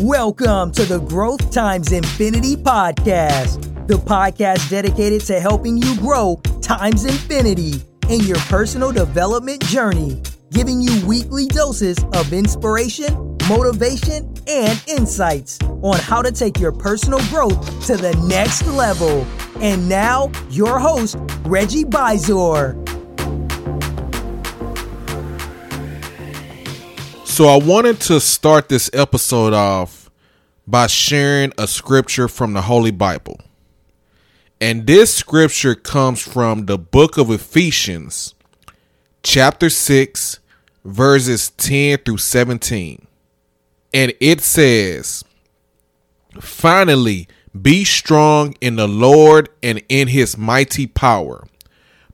Welcome to the Growth Times Infinity podcast, the podcast dedicated to helping you grow times infinity in your personal development journey, giving you weekly doses of inspiration, motivation, and insights on how to take your personal growth to the next level. And now, your host, Reggie Bizor. So I wanted to start this episode off by sharing a scripture from the Holy Bible. And this scripture comes from the book of Ephesians, chapter 6, verses 10 through 17. And it says, Finally, be strong in the Lord and in his mighty power.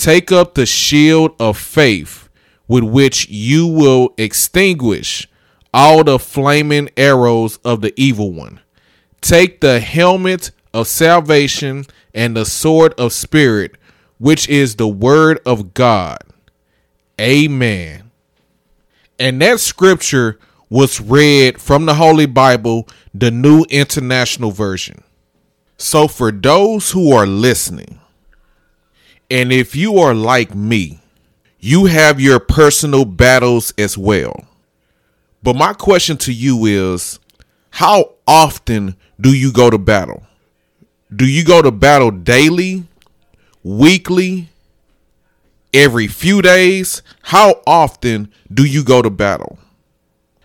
take up the shield of faith with which you will extinguish all the flaming arrows of the evil one. Take the helmet of salvation and the sword of spirit, which is the word of God. Amen. And that scripture was read from the Holy Bible, the New International Version. So, for those who are listening, and if you are like me, you have your personal battles as well. But my question to you is how often do you go to battle? Do you go to battle daily, weekly, every few days? How often do you go to battle?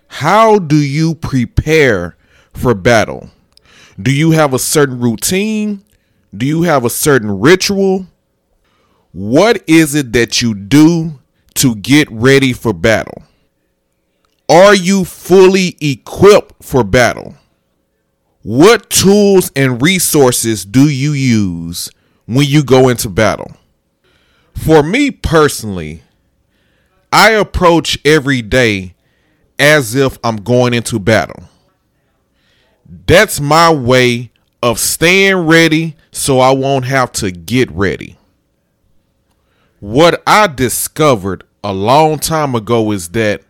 How do you prepare for battle? Do you have a certain routine? Do you have a certain ritual? What is it that you do to get ready for battle? Are you fully equipped for battle? What tools and resources do you use when you go into battle? For me personally, I approach every day as if I'm going into battle. That's my way of staying ready so I won't have to get ready. What I discovered a long time ago is that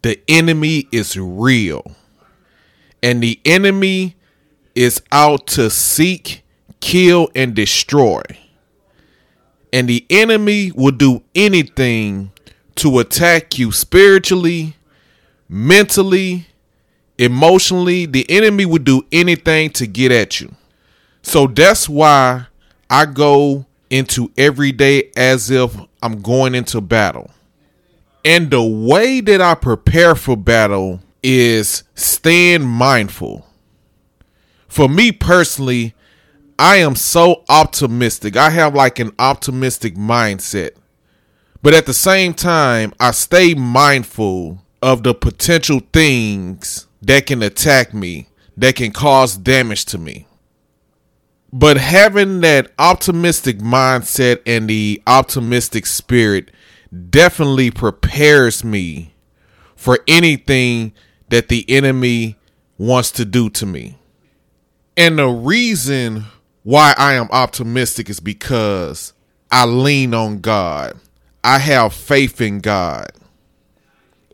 the enemy is real. And the enemy is out to seek, kill, and destroy. And the enemy will do anything to attack you spiritually, mentally, emotionally. The enemy will do anything to get at you. So that's why I go into every day as if I'm going into battle. And the way that I prepare for battle is staying mindful. For me personally, I am so optimistic. I have like an optimistic mindset. But at the same time, I stay mindful of the potential things that can attack me, that can cause damage to me. But having that optimistic mindset and the optimistic spirit definitely prepares me for anything that the enemy wants to do to me. And the reason why I am optimistic is because I lean on God. I have faith in God.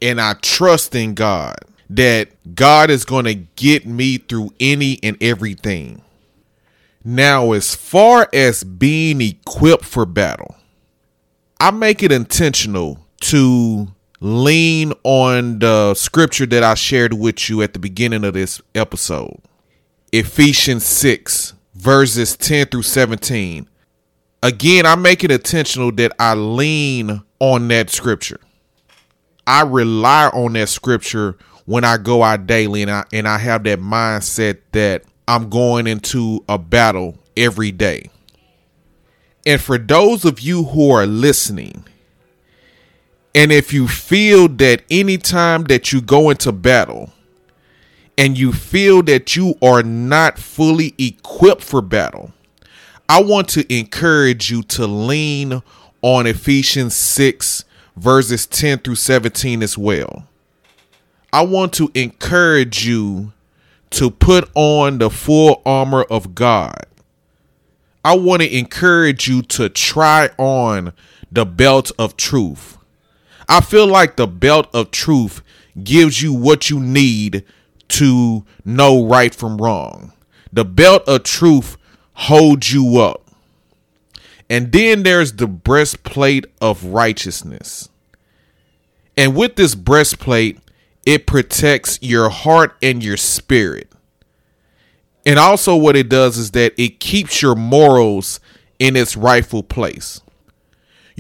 And I trust in God that God is going to get me through any and everything. Now, as far as being equipped for battle, I make it intentional to lean on the scripture that I shared with you at the beginning of this episode. Ephesians 6, verses 10 through 17. Again, I make it intentional that I lean on that scripture. I rely on that scripture when I go out daily and I and I have that mindset that I'm going into a battle every day. And for those of you who are listening, and if you feel that anytime that you go into battle and you feel that you are not fully equipped for battle, I want to encourage you to lean on Ephesians 6, verses 10 through 17 as well. I want to encourage you to put on the full armor of God. I want to encourage you to try on the belt of truth. I feel like the belt of truth gives you what you need to know right from wrong. The belt of truth holds you up. And then there's the breastplate of righteousness. And with this breastplate, it protects your heart and your spirit. And also, what it does is that it keeps your morals in its rightful place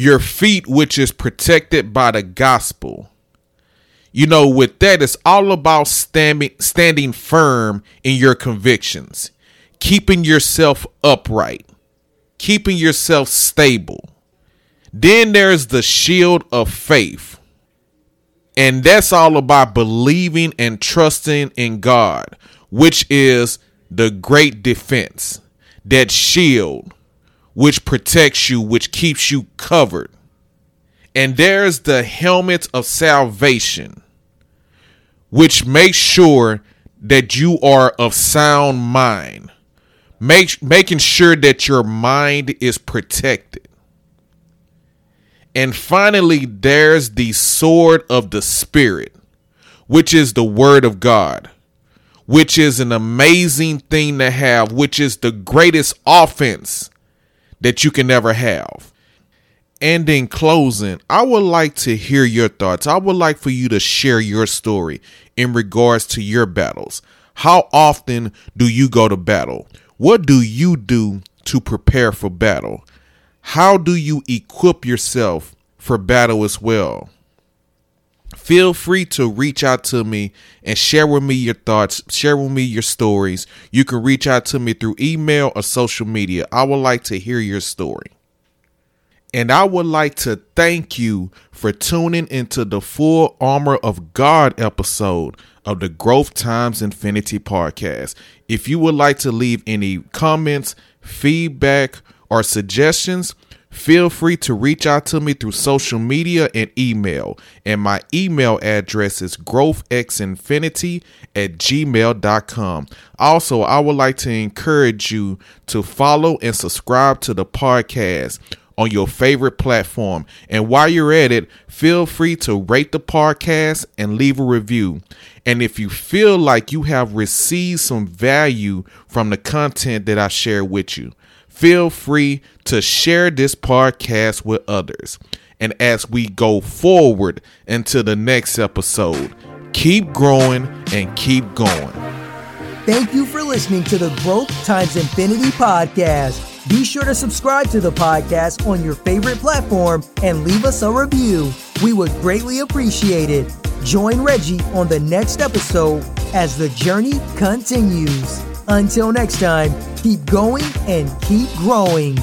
your feet, which is protected by the gospel. You know, with that, it's all about standing standing firm in your convictions, keeping yourself upright, keeping yourself stable. Then there's the shield of faith. And that's all about believing and trusting in God, which is the great defense, that shield which protects you, which keeps you covered. And there's the helmet of salvation, which makes sure that you are of sound mind, make, making sure that your mind is protected. And finally, there's the sword of the Spirit, which is the Word of God, which is an amazing thing to have, which is the greatest offense that you can never have. And in closing, I would like to hear your thoughts. I would like for you to share your story in regards to your battles. How often do you go to battle? What do you do to prepare for battle? How do you equip yourself for battle as well? Feel free to reach out to me and share with me your thoughts, share with me your stories. You can reach out to me through email or social media. I would like to hear your story. And I would like to thank you for tuning into the Full Armor of God episode of the Growth Times Infinity podcast. If you would like to leave any comments, feedback, or suggestions, Feel free to reach out to me through social media and email. And my email address is growthxinfinity at gmail.com. Also, I would like to encourage you to follow and subscribe to the podcast on your favorite platform. And while you're at it, feel free to rate the podcast and leave a review. And if you feel like you have received some value from the content that I share with you, feel free to share this podcast with others. And as we go forward into the next episode, keep growing and keep going. Thank you for listening to the Growth Times Infinity podcast. Be sure to subscribe to the podcast on your favorite platform and leave us a review. We would greatly appreciate it. Join Reggie on the next episode as the journey continues. Until next time, keep going and keep growing.